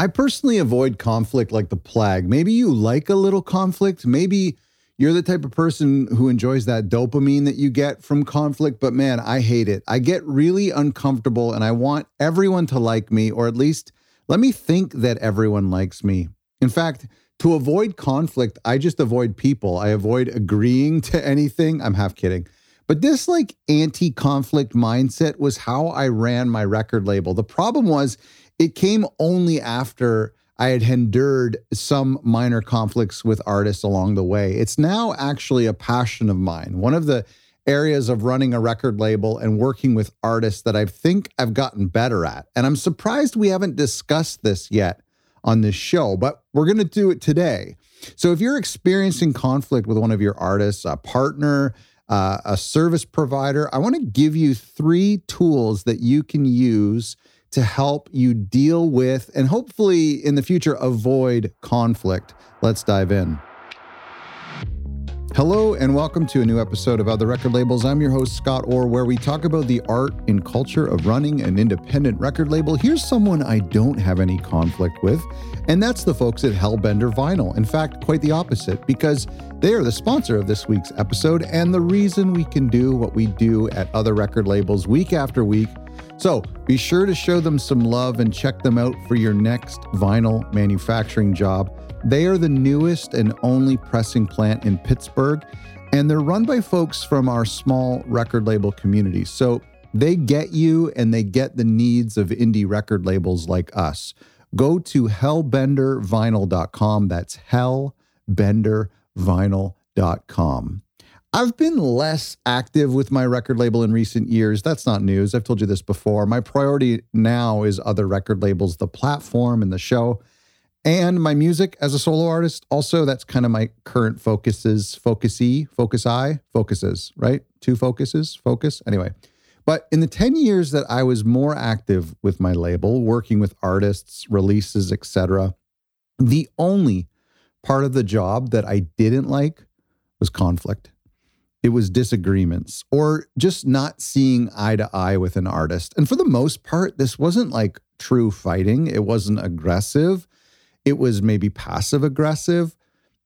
I personally avoid conflict like the plague. Maybe you like a little conflict. Maybe you're the type of person who enjoys that dopamine that you get from conflict, but man, I hate it. I get really uncomfortable and I want everyone to like me, or at least let me think that everyone likes me. In fact, to avoid conflict, I just avoid people. I avoid agreeing to anything. I'm half kidding. But this like anti conflict mindset was how I ran my record label. The problem was it came only after I had endured some minor conflicts with artists along the way. It's now actually a passion of mine. One of the areas of running a record label and working with artists that I think I've gotten better at. And I'm surprised we haven't discussed this yet on this show, but we're going to do it today. So if you're experiencing conflict with one of your artists, a partner, uh, a service provider, I want to give you three tools that you can use to help you deal with and hopefully in the future avoid conflict. Let's dive in. Hello, and welcome to a new episode of Other Record Labels. I'm your host, Scott Orr, where we talk about the art and culture of running an independent record label. Here's someone I don't have any conflict with, and that's the folks at Hellbender Vinyl. In fact, quite the opposite, because they are the sponsor of this week's episode and the reason we can do what we do at other record labels week after week. So be sure to show them some love and check them out for your next vinyl manufacturing job. They are the newest and only pressing plant in Pittsburgh, and they're run by folks from our small record label community. So they get you and they get the needs of indie record labels like us. Go to hellbendervinyl.com. That's hellbendervinyl.com. I've been less active with my record label in recent years. That's not news. I've told you this before. My priority now is other record labels, the platform and the show and my music as a solo artist. Also, that's kind of my current focuses, focus E, focus I, focuses, right? Two focuses, focus. Anyway, but in the 10 years that I was more active with my label, working with artists, releases, etc., the only part of the job that I didn't like was conflict. It was disagreements or just not seeing eye to eye with an artist. And for the most part, this wasn't like true fighting. It wasn't aggressive it was maybe passive aggressive.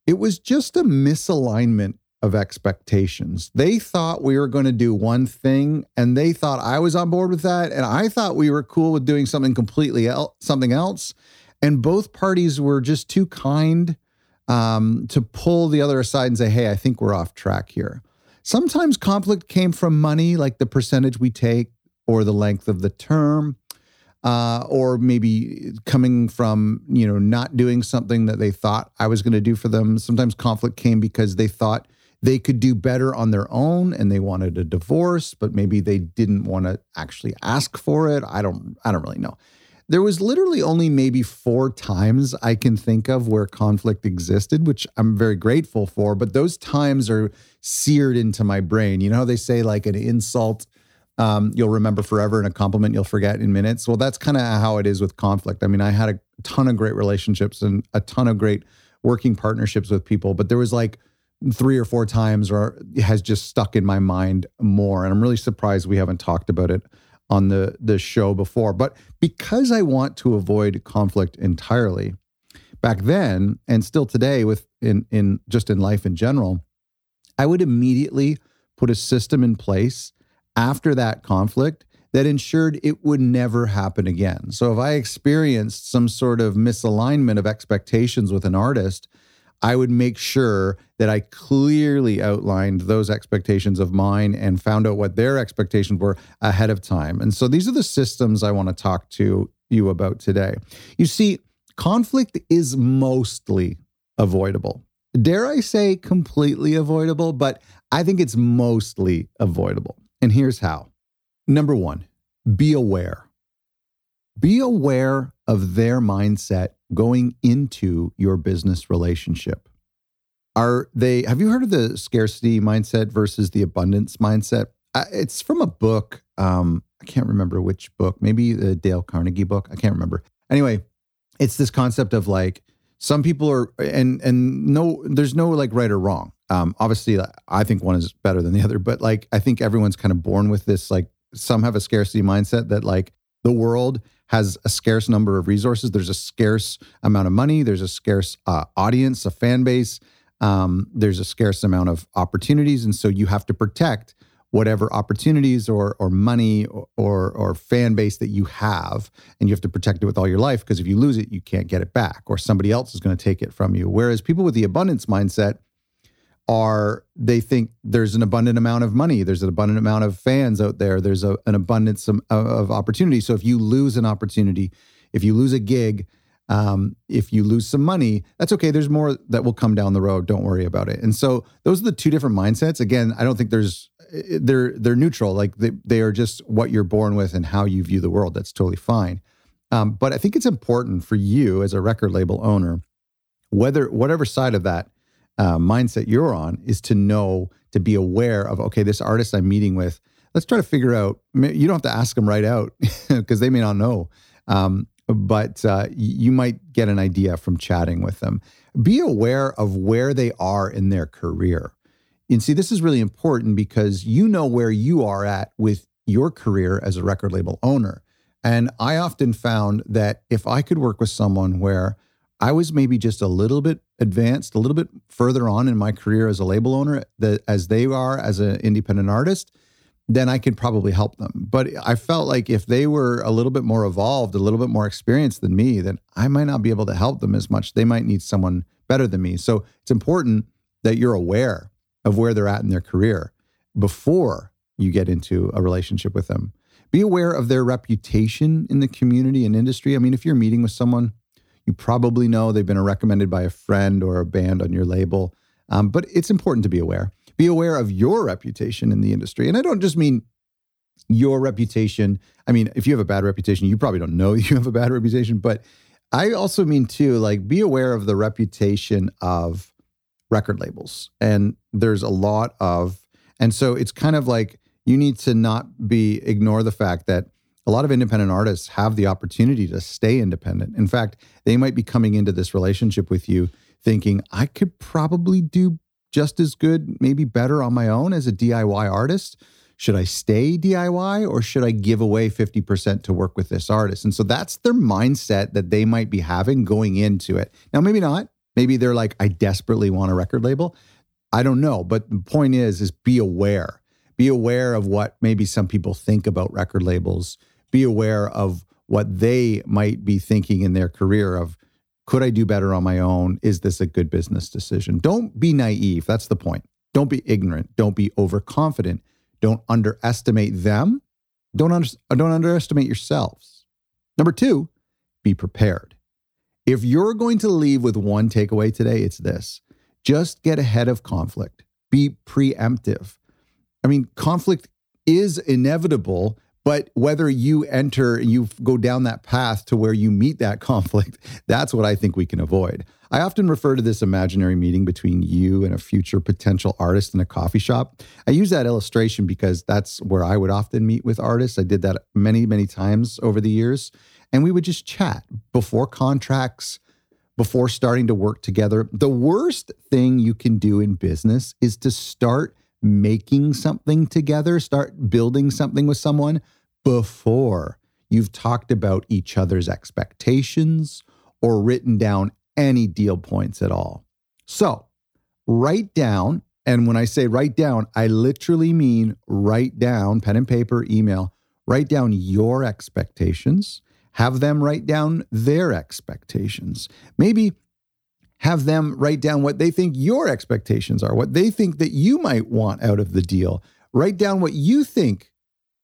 It was just a misalignment of expectations. They thought we were going to do one thing and they thought I was on board with that and I thought we were cool with doing something completely el- something else and both parties were just too kind um, to pull the other aside and say, "Hey, I think we're off track here." Sometimes conflict came from money, like the percentage we take or the length of the term uh, or maybe coming from you know not doing something that they thought I was going to do for them. Sometimes conflict came because they thought they could do better on their own and they wanted a divorce, but maybe they didn't want to actually ask for it. I don't I don't really know. There was literally only maybe four times I can think of where conflict existed, which I'm very grateful for, but those times are seared into my brain. You know how they say like an insult um, you'll remember forever and a compliment you'll forget in minutes. Well, that's kind of how it is with conflict. I mean, I had a ton of great relationships and a ton of great working partnerships with people, but there was like three or four times or has just stuck in my mind more. And I'm really surprised we haven't talked about it on the the show before. But because I want to avoid conflict entirely, back then and still today with in in just in life in general, I would immediately put a system in place after that conflict that ensured it would never happen again. So if I experienced some sort of misalignment of expectations with an artist, I would make sure that I clearly outlined those expectations of mine and found out what their expectations were ahead of time. And so these are the systems I want to talk to you about today. You see, conflict is mostly avoidable. Dare I say completely avoidable, but I think it's mostly avoidable. And here's how. Number one, be aware. Be aware of their mindset going into your business relationship. Are they, have you heard of the scarcity mindset versus the abundance mindset? It's from a book. Um, I can't remember which book, maybe the Dale Carnegie book. I can't remember. Anyway, it's this concept of like some people are, and, and no, there's no like right or wrong. Um, obviously, I think one is better than the other, but like I think everyone's kind of born with this. Like some have a scarcity mindset that like the world has a scarce number of resources. There's a scarce amount of money. There's a scarce uh, audience, a fan base. Um, there's a scarce amount of opportunities, and so you have to protect whatever opportunities or or money or, or, or fan base that you have, and you have to protect it with all your life because if you lose it, you can't get it back, or somebody else is going to take it from you. Whereas people with the abundance mindset are they think there's an abundant amount of money, there's an abundant amount of fans out there, there's a, an abundance of, of opportunity. So if you lose an opportunity, if you lose a gig, um, if you lose some money, that's okay. There's more that will come down the road. Don't worry about it. And so those are the two different mindsets. Again, I don't think there's they're they're neutral. Like they they are just what you're born with and how you view the world. That's totally fine. Um, but I think it's important for you as a record label owner, whether whatever side of that uh, mindset you're on, is to know to be aware of okay, this artist I'm meeting with. Let's try to figure out. You don't have to ask them right out because they may not know. Um, but uh, you might get an idea from chatting with them. Be aware of where they are in their career. And see, this is really important because you know where you are at with your career as a record label owner. And I often found that if I could work with someone where I was maybe just a little bit advanced, a little bit further on in my career as a label owner that, as they are as an independent artist, then I could probably help them. But I felt like if they were a little bit more evolved, a little bit more experienced than me, then I might not be able to help them as much. They might need someone better than me. So it's important that you're aware of where they're at in their career before you get into a relationship with them. Be aware of their reputation in the community and industry. I mean, if you're meeting with someone, you probably know they've been recommended by a friend or a band on your label. Um, but it's important to be aware. Be aware of your reputation in the industry. And I don't just mean your reputation. I mean, if you have a bad reputation, you probably don't know you have a bad reputation. But I also mean, too, like be aware of the reputation of record labels. And there's a lot of, and so it's kind of like you need to not be, ignore the fact that a lot of independent artists have the opportunity to stay independent. In fact, they might be coming into this relationship with you thinking, I could probably do just as good, maybe better on my own as a DIY artist. Should I stay DIY or should I give away 50% to work with this artist? And so that's their mindset that they might be having going into it. Now, maybe not. Maybe they're like, I desperately want a record label. I don't know. But the point is, is be aware. Be aware of what maybe some people think about record labels. Be aware of what they might be thinking in their career of could I do better on my own? Is this a good business decision? Don't be naive. That's the point. Don't be ignorant. Don't be overconfident. Don't underestimate them. Don't, under, don't underestimate yourselves. Number two, be prepared. If you're going to leave with one takeaway today, it's this just get ahead of conflict, be preemptive. I mean, conflict is inevitable, but whether you enter, you go down that path to where you meet that conflict, that's what I think we can avoid. I often refer to this imaginary meeting between you and a future potential artist in a coffee shop. I use that illustration because that's where I would often meet with artists. I did that many, many times over the years and we would just chat before contracts, before starting to work together. The worst thing you can do in business is to start making something together, start building something with someone before you've talked about each other's expectations or written down any deal points at all. So, write down, and when I say write down, I literally mean write down, pen and paper, email, write down your expectations have them write down their expectations. Maybe have them write down what they think your expectations are, what they think that you might want out of the deal. Write down what you think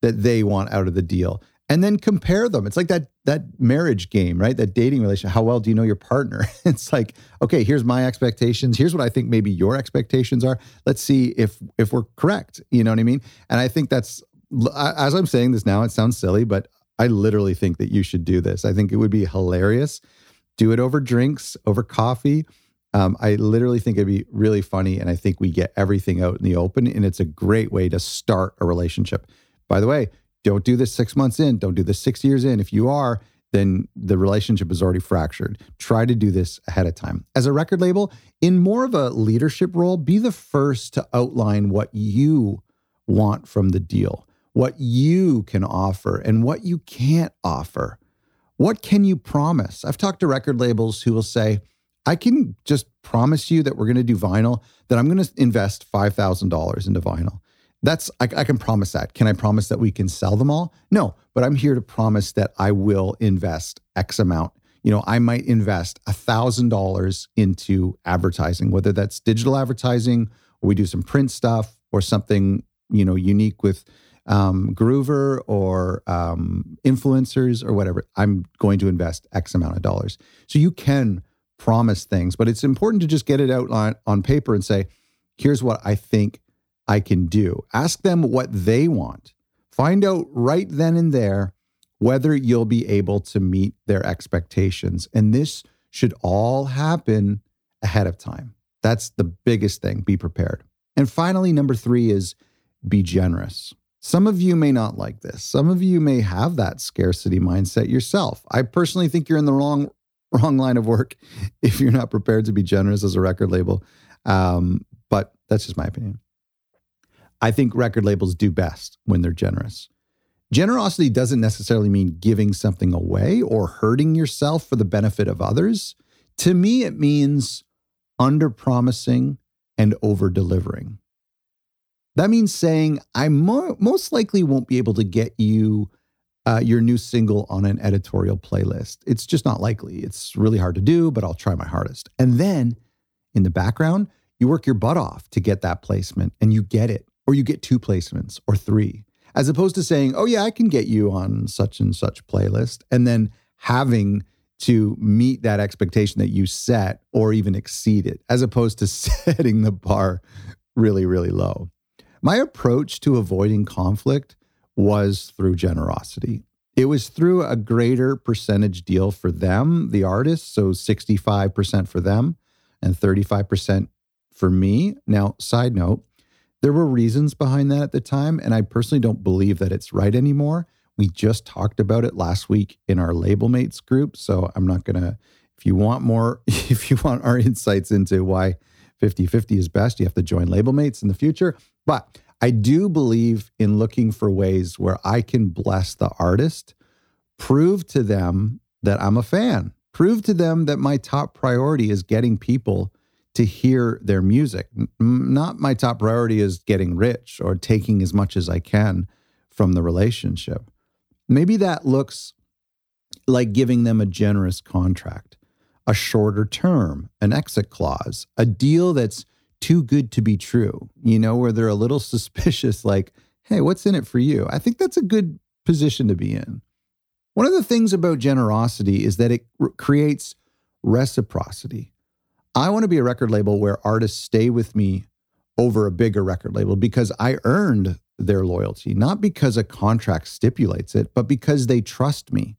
that they want out of the deal and then compare them. It's like that that marriage game, right? That dating relationship. How well do you know your partner? it's like, okay, here's my expectations. Here's what I think maybe your expectations are. Let's see if if we're correct. You know what I mean? And I think that's as I'm saying this now, it sounds silly, but I literally think that you should do this. I think it would be hilarious. Do it over drinks, over coffee. Um, I literally think it'd be really funny. And I think we get everything out in the open. And it's a great way to start a relationship. By the way, don't do this six months in, don't do this six years in. If you are, then the relationship is already fractured. Try to do this ahead of time. As a record label, in more of a leadership role, be the first to outline what you want from the deal what you can offer and what you can't offer. What can you promise? I've talked to record labels who will say, I can just promise you that we're going to do vinyl, that I'm going to invest $5,000 into vinyl. That's, I, I, can promise that. Can I promise that we can sell them all? No, but I'm here to promise that I will invest X amount. You know, I might invest $1,000 into advertising, whether that's digital advertising or we do some print stuff or something, you know, unique with um, Groover or um, influencers or whatever. I'm going to invest X amount of dollars. So you can promise things, but it's important to just get it out on, on paper and say, here's what I think I can do. Ask them what they want. Find out right then and there whether you'll be able to meet their expectations. And this should all happen ahead of time. That's the biggest thing. Be prepared. And finally, number three is be generous. Some of you may not like this. Some of you may have that scarcity mindset yourself. I personally think you're in the wrong wrong line of work if you're not prepared to be generous as a record label. Um, but that's just my opinion. I think record labels do best when they're generous. Generosity doesn't necessarily mean giving something away or hurting yourself for the benefit of others. To me, it means under promising and over delivering. That means saying, I mo- most likely won't be able to get you uh, your new single on an editorial playlist. It's just not likely. It's really hard to do, but I'll try my hardest. And then in the background, you work your butt off to get that placement and you get it, or you get two placements or three, as opposed to saying, oh, yeah, I can get you on such and such playlist. And then having to meet that expectation that you set or even exceed it, as opposed to setting the bar really, really low. My approach to avoiding conflict was through generosity. It was through a greater percentage deal for them, the artists, so 65% for them and 35% for me. Now, side note, there were reasons behind that at the time, and I personally don't believe that it's right anymore. We just talked about it last week in our label mates group, so I'm not going to if you want more if you want our insights into why 50/50 is best, you have to join label mates in the future. But I do believe in looking for ways where I can bless the artist, prove to them that I'm a fan, prove to them that my top priority is getting people to hear their music. Not my top priority is getting rich or taking as much as I can from the relationship. Maybe that looks like giving them a generous contract, a shorter term, an exit clause, a deal that's too good to be true, you know, where they're a little suspicious, like, hey, what's in it for you? I think that's a good position to be in. One of the things about generosity is that it creates reciprocity. I want to be a record label where artists stay with me over a bigger record label because I earned their loyalty, not because a contract stipulates it, but because they trust me,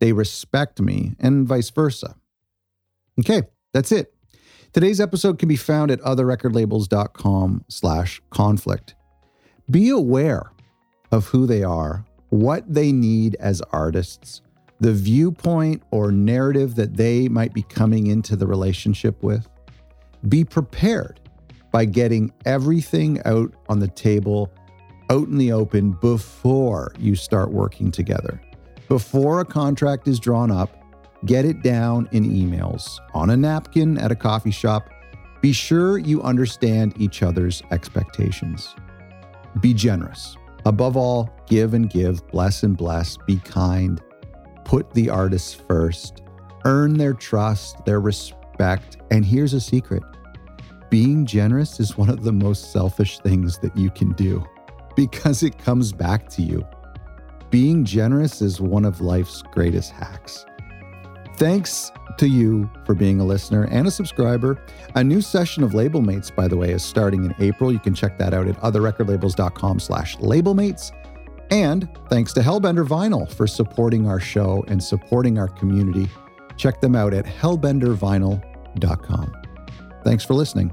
they respect me, and vice versa. Okay, that's it. Today's episode can be found at otherrecordlabels.com slash conflict. Be aware of who they are, what they need as artists, the viewpoint or narrative that they might be coming into the relationship with. Be prepared by getting everything out on the table, out in the open before you start working together. Before a contract is drawn up, Get it down in emails, on a napkin at a coffee shop. Be sure you understand each other's expectations. Be generous. Above all, give and give, bless and bless, be kind, put the artists first, earn their trust, their respect. And here's a secret being generous is one of the most selfish things that you can do because it comes back to you. Being generous is one of life's greatest hacks. Thanks to you for being a listener and a subscriber. A new session of Label Mates, by the way, is starting in April. You can check that out at otherrecordlabels.com slash labelmates. And thanks to Hellbender Vinyl for supporting our show and supporting our community. Check them out at hellbendervinyl.com. Thanks for listening.